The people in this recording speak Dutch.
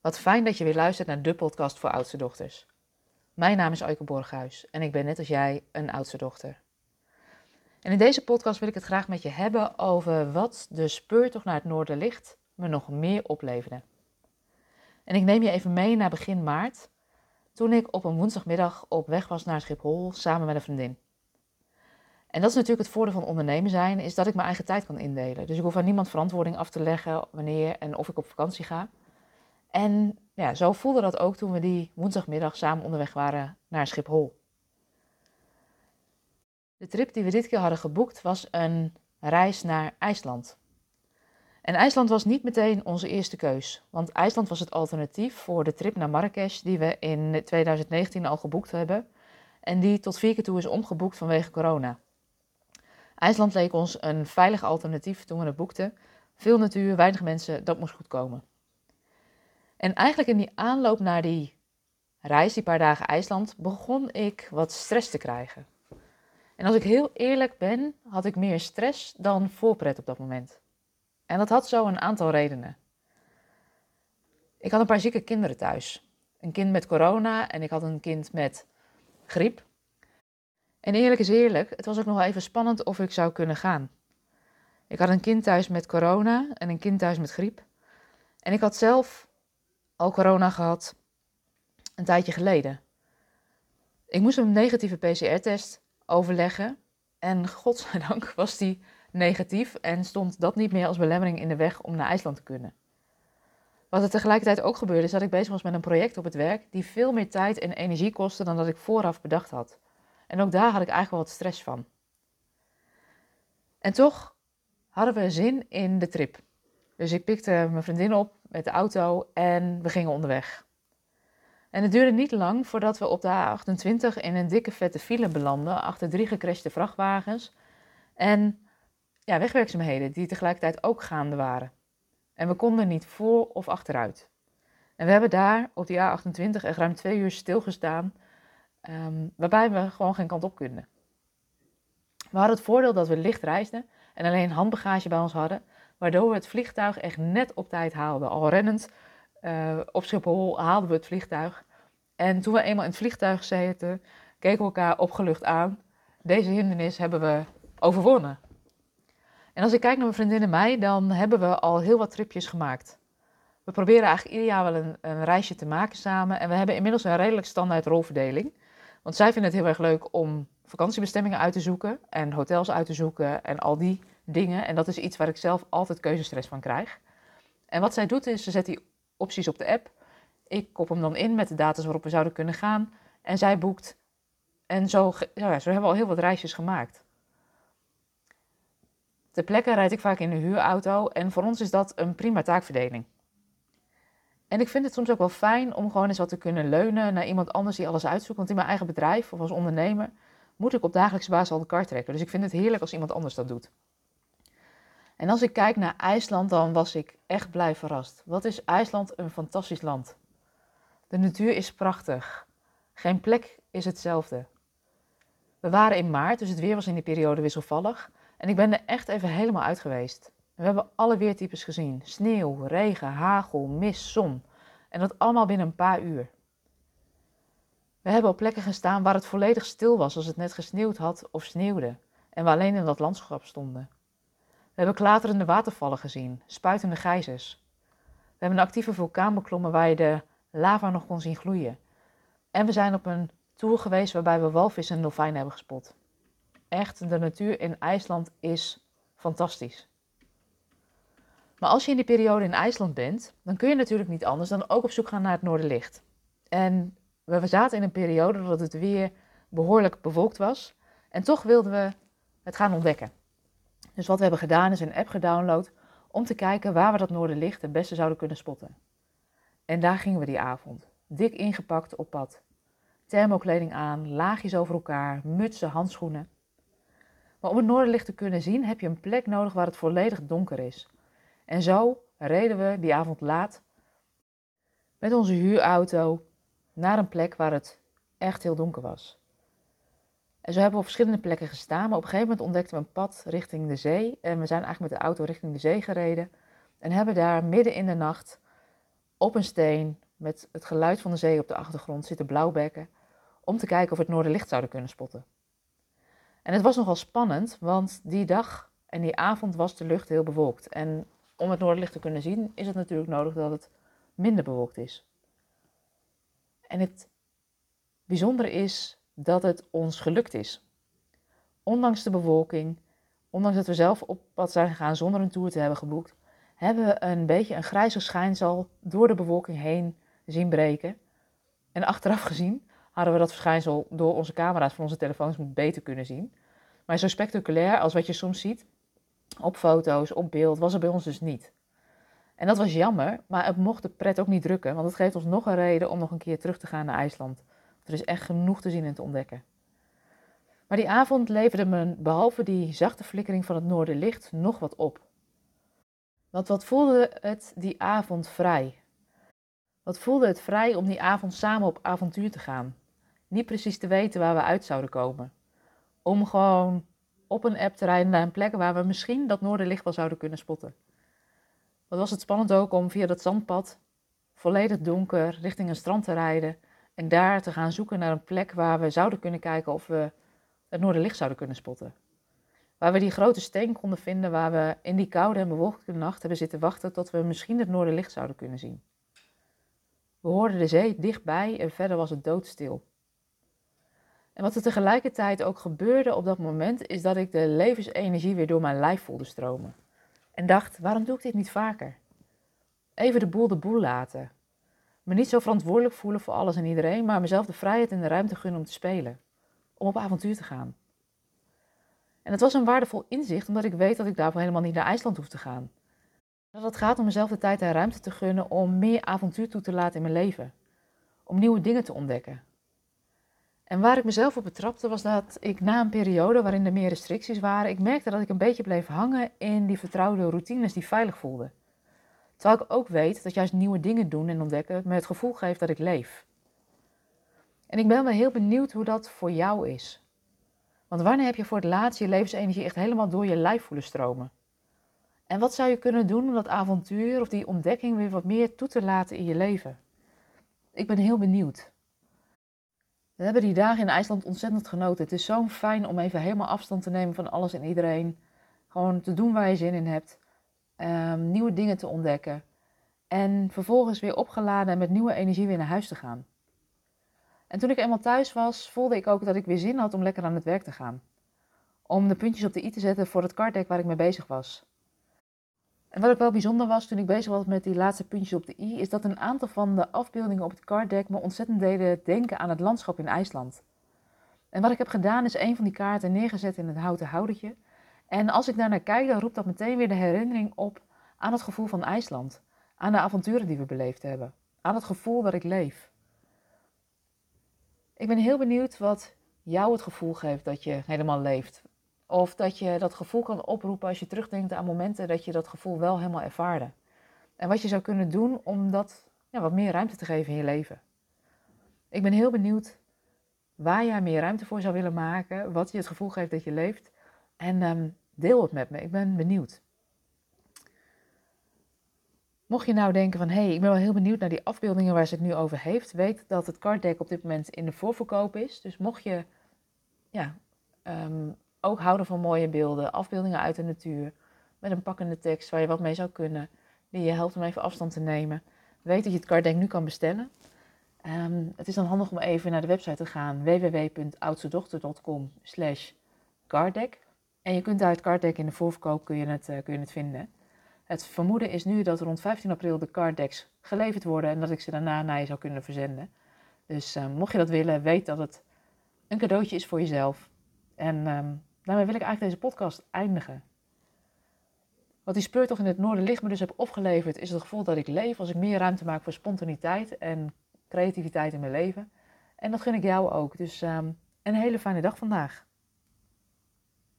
Wat fijn dat je weer luistert naar de podcast voor oudste dochters. Mijn naam is Euike Borghuis en ik ben net als jij een oudste dochter. En in deze podcast wil ik het graag met je hebben over wat de speurtocht naar het Noorderlicht me nog meer opleverde. En ik neem je even mee naar begin maart, toen ik op een woensdagmiddag op weg was naar Schiphol samen met een vriendin. En dat is natuurlijk het voordeel van ondernemen zijn, is dat ik mijn eigen tijd kan indelen. Dus ik hoef aan niemand verantwoording af te leggen wanneer en of ik op vakantie ga. En ja, zo voelde dat ook toen we die woensdagmiddag samen onderweg waren naar Schiphol. De trip die we dit keer hadden geboekt was een reis naar IJsland. En IJsland was niet meteen onze eerste keus, want IJsland was het alternatief voor de trip naar Marrakesh die we in 2019 al geboekt hebben en die tot vier keer toe is omgeboekt vanwege corona. IJsland leek ons een veilig alternatief toen we het boekten. Veel natuur, weinig mensen, dat moest goed komen. En eigenlijk in die aanloop naar die reis, die paar dagen IJsland, begon ik wat stress te krijgen. En als ik heel eerlijk ben, had ik meer stress dan voorpret op dat moment. En dat had zo een aantal redenen. Ik had een paar zieke kinderen thuis. Een kind met corona en ik had een kind met griep. En eerlijk is eerlijk, het was ook nog wel even spannend of ik zou kunnen gaan. Ik had een kind thuis met corona en een kind thuis met griep. En ik had zelf al corona gehad een tijdje geleden. Ik moest een negatieve PCR-test overleggen en godzijdank was die negatief en stond dat niet meer als belemmering in de weg om naar IJsland te kunnen. Wat er tegelijkertijd ook gebeurde is dat ik bezig was met een project op het werk die veel meer tijd en energie kostte dan dat ik vooraf bedacht had. En ook daar had ik eigenlijk wel wat stress van. En toch hadden we zin in de trip. Dus ik pikte mijn vriendin op met de auto en we gingen onderweg. En het duurde niet lang voordat we op de A28 in een dikke vette file belanden achter drie gecrashte vrachtwagens en ja, wegwerkzaamheden die tegelijkertijd ook gaande waren. En we konden niet voor of achteruit. En we hebben daar op die A28 echt ruim twee uur stilgestaan, um, waarbij we gewoon geen kant op konden. We hadden het voordeel dat we licht reisden en alleen handbagage bij ons hadden, waardoor we het vliegtuig echt net op tijd haalden. Al rennend uh, op Schiphol haalden we het vliegtuig. En toen we eenmaal in het vliegtuig zaten, keken we elkaar opgelucht aan. Deze hindernis hebben we overwonnen. En als ik kijk naar mijn vriendin en mij, dan hebben we al heel wat tripjes gemaakt. We proberen eigenlijk ieder jaar wel een, een, reisje te maken samen. En we hebben inmiddels een redelijk standaard rolverdeling. Want zij vinden het heel erg leuk om vakantiebestemmingen uit te zoeken en hotels uit te zoeken en al die dingen. En dat is iets waar ik zelf altijd keuzestress van krijg. En wat zij doet is, ze zet die opties op de app. Ik kop hem dan in met de data waarop we zouden kunnen gaan. En zij boekt. En zo, ja, zo hebben we al heel wat reisjes gemaakt. Ter plekke rijd ik vaak in een huurauto en voor ons is dat een prima taakverdeling. En ik vind het soms ook wel fijn om gewoon eens wat te kunnen leunen naar iemand anders die alles uitzoekt. Want in mijn eigen bedrijf of als ondernemer moet ik op dagelijkse basis al de kar trekken. Dus ik vind het heerlijk als iemand anders dat doet. En als ik kijk naar IJsland, dan was ik echt blij verrast. Wat is IJsland een fantastisch land? De natuur is prachtig. Geen plek is hetzelfde. We waren in maart, dus het weer was in die periode wisselvallig. En ik ben er echt even helemaal uit geweest. We hebben alle weertypes gezien: sneeuw, regen, hagel, mist, zon. En dat allemaal binnen een paar uur. We hebben op plekken gestaan waar het volledig stil was als het net gesneeuwd had of sneeuwde. En we alleen in dat landschap stonden. We hebben klaterende watervallen gezien, spuitende gijzers. We hebben een actieve vulkaan beklommen waar je de lava nog kon zien gloeien. En we zijn op een tour geweest waarbij we walvissen en dolfijnen hebben gespot. Echt, de natuur in IJsland is fantastisch. Maar als je in die periode in IJsland bent, dan kun je natuurlijk niet anders dan ook op zoek gaan naar het Noorderlicht. En we zaten in een periode dat het weer behoorlijk bewolkt was. En toch wilden we het gaan ontdekken. Dus wat we hebben gedaan is een app gedownload om te kijken waar we dat Noorderlicht het beste zouden kunnen spotten. En daar gingen we die avond, dik ingepakt op pad. Thermokleding aan, laagjes over elkaar, mutsen, handschoenen. Maar om het Noorderlicht te kunnen zien heb je een plek nodig waar het volledig donker is. En zo reden we die avond laat met onze huurauto naar een plek waar het echt heel donker was. En zo hebben we op verschillende plekken gestaan, maar op een gegeven moment ontdekten we een pad richting de zee. En we zijn eigenlijk met de auto richting de zee gereden en hebben daar midden in de nacht op een steen met het geluid van de zee op de achtergrond zitten blauwbekken om te kijken of we het noorderlicht zouden kunnen spotten. En het was nogal spannend, want die dag en die avond was de lucht heel bewolkt. En om het noorderlicht te kunnen zien is het natuurlijk nodig dat het minder bewolkt is. En het bijzondere is dat het ons gelukt is. Ondanks de bewolking, ondanks dat we zelf op pad zijn gegaan zonder een tour te hebben geboekt, hebben we een beetje een grijze schijnsel door de bewolking heen zien breken. En achteraf gezien hadden we dat verschijnsel door onze camera's van onze telefoons beter kunnen zien. Maar zo spectaculair als wat je soms ziet op foto's, op beeld, was er bij ons dus niet. En dat was jammer, maar het mocht de pret ook niet drukken, want het geeft ons nog een reden om nog een keer terug te gaan naar IJsland. Er is echt genoeg te zien en te ontdekken. Maar die avond leverde me, behalve die zachte flikkering van het noorderlicht, nog wat op. Want wat voelde het die avond vrij? Wat voelde het vrij om die avond samen op avontuur te gaan? Niet precies te weten waar we uit zouden komen. Om gewoon op een app te rijden naar een plek waar we misschien dat noorderlicht wel zouden kunnen spotten. Wat was het spannend ook om via dat zandpad, volledig donker, richting een strand te rijden en daar te gaan zoeken naar een plek waar we zouden kunnen kijken of we het noorderlicht zouden kunnen spotten. Waar we die grote steen konden vinden waar we in die koude en bewolkte nacht hebben zitten wachten tot we misschien het noorderlicht zouden kunnen zien. We hoorden de zee dichtbij en verder was het doodstil. En wat er tegelijkertijd ook gebeurde op dat moment, is dat ik de levensenergie weer door mijn lijf voelde stromen. En dacht, waarom doe ik dit niet vaker? Even de boel de boel laten. Me niet zo verantwoordelijk voelen voor alles en iedereen, maar mezelf de vrijheid en de ruimte gunnen om te spelen. Om op avontuur te gaan. En het was een waardevol inzicht, omdat ik weet dat ik daarvoor helemaal niet naar IJsland hoef te gaan. Dat het gaat om mezelf de tijd en ruimte te gunnen om meer avontuur toe te laten in mijn leven. Om nieuwe dingen te ontdekken. En waar ik mezelf op betrapte was dat ik na een periode waarin er meer restricties waren, ik merkte dat ik een beetje bleef hangen in die vertrouwde routines die veilig voelden. Terwijl ik ook weet dat juist nieuwe dingen doen en ontdekken me het gevoel geeft dat ik leef. En ik ben wel heel benieuwd hoe dat voor jou is. Want wanneer heb je voor het laatst je levensenergie echt helemaal door je lijf voelen stromen? En wat zou je kunnen doen om dat avontuur of die ontdekking weer wat meer toe te laten in je leven? Ik ben heel benieuwd. We hebben die dagen in IJsland ontzettend genoten. Het is zo fijn om even helemaal afstand te nemen van alles en iedereen. Gewoon te doen waar je zin in hebt. Um, nieuwe dingen te ontdekken. En vervolgens weer opgeladen en met nieuwe energie weer naar huis te gaan. En toen ik eenmaal thuis was, voelde ik ook dat ik weer zin had om lekker aan het werk te gaan. Om de puntjes op de i te zetten voor het kartdek waar ik mee bezig was. En wat ook wel bijzonder was toen ik bezig was met die laatste puntjes op de i, is dat een aantal van de afbeeldingen op het kaartdek me ontzettend deden denken aan het landschap in IJsland. En wat ik heb gedaan is een van die kaarten neergezet in het houten houdertje. En als ik daarnaar kijk, dan roept dat meteen weer de herinnering op aan het gevoel van IJsland. Aan de avonturen die we beleefd hebben. Aan het gevoel dat ik leef. Ik ben heel benieuwd wat jou het gevoel geeft dat je helemaal leeft. Of dat je dat gevoel kan oproepen als je terugdenkt aan momenten dat je dat gevoel wel helemaal ervaarde. En wat je zou kunnen doen om dat ja, wat meer ruimte te geven in je leven. Ik ben heel benieuwd waar jij meer ruimte voor zou willen maken, wat je het gevoel geeft dat je leeft. En um, deel het met me, ik ben benieuwd. Mocht je nou denken van, hé, hey, ik ben wel heel benieuwd naar die afbeeldingen waar ze het nu over heeft, weet dat het card op dit moment in de voorverkoop is. Dus mocht je ja, um, ook houden van mooie beelden, afbeeldingen uit de natuur, met een pakkende tekst waar je wat mee zou kunnen, die je helpt om even afstand te nemen. Weet dat je het carddeck nu kan bestellen. Um, het is dan handig om even naar de website te gaan, www.oudstedochter.com slash carddeck. En je kunt daar het carddeck in de voorverkoop kun je het, uh, kun je het vinden. Het vermoeden is nu dat rond 15 april de carddecks geleverd worden en dat ik ze daarna naar je zou kunnen verzenden. Dus uh, mocht je dat willen, weet dat het een cadeautje is voor jezelf. En um, Daarmee wil ik eigenlijk deze podcast eindigen. Wat die speurtocht in het Noorderlicht me dus heb opgeleverd, is het gevoel dat ik leef als ik meer ruimte maak voor spontaniteit en creativiteit in mijn leven. En dat gun ik jou ook. Dus um, een hele fijne dag vandaag.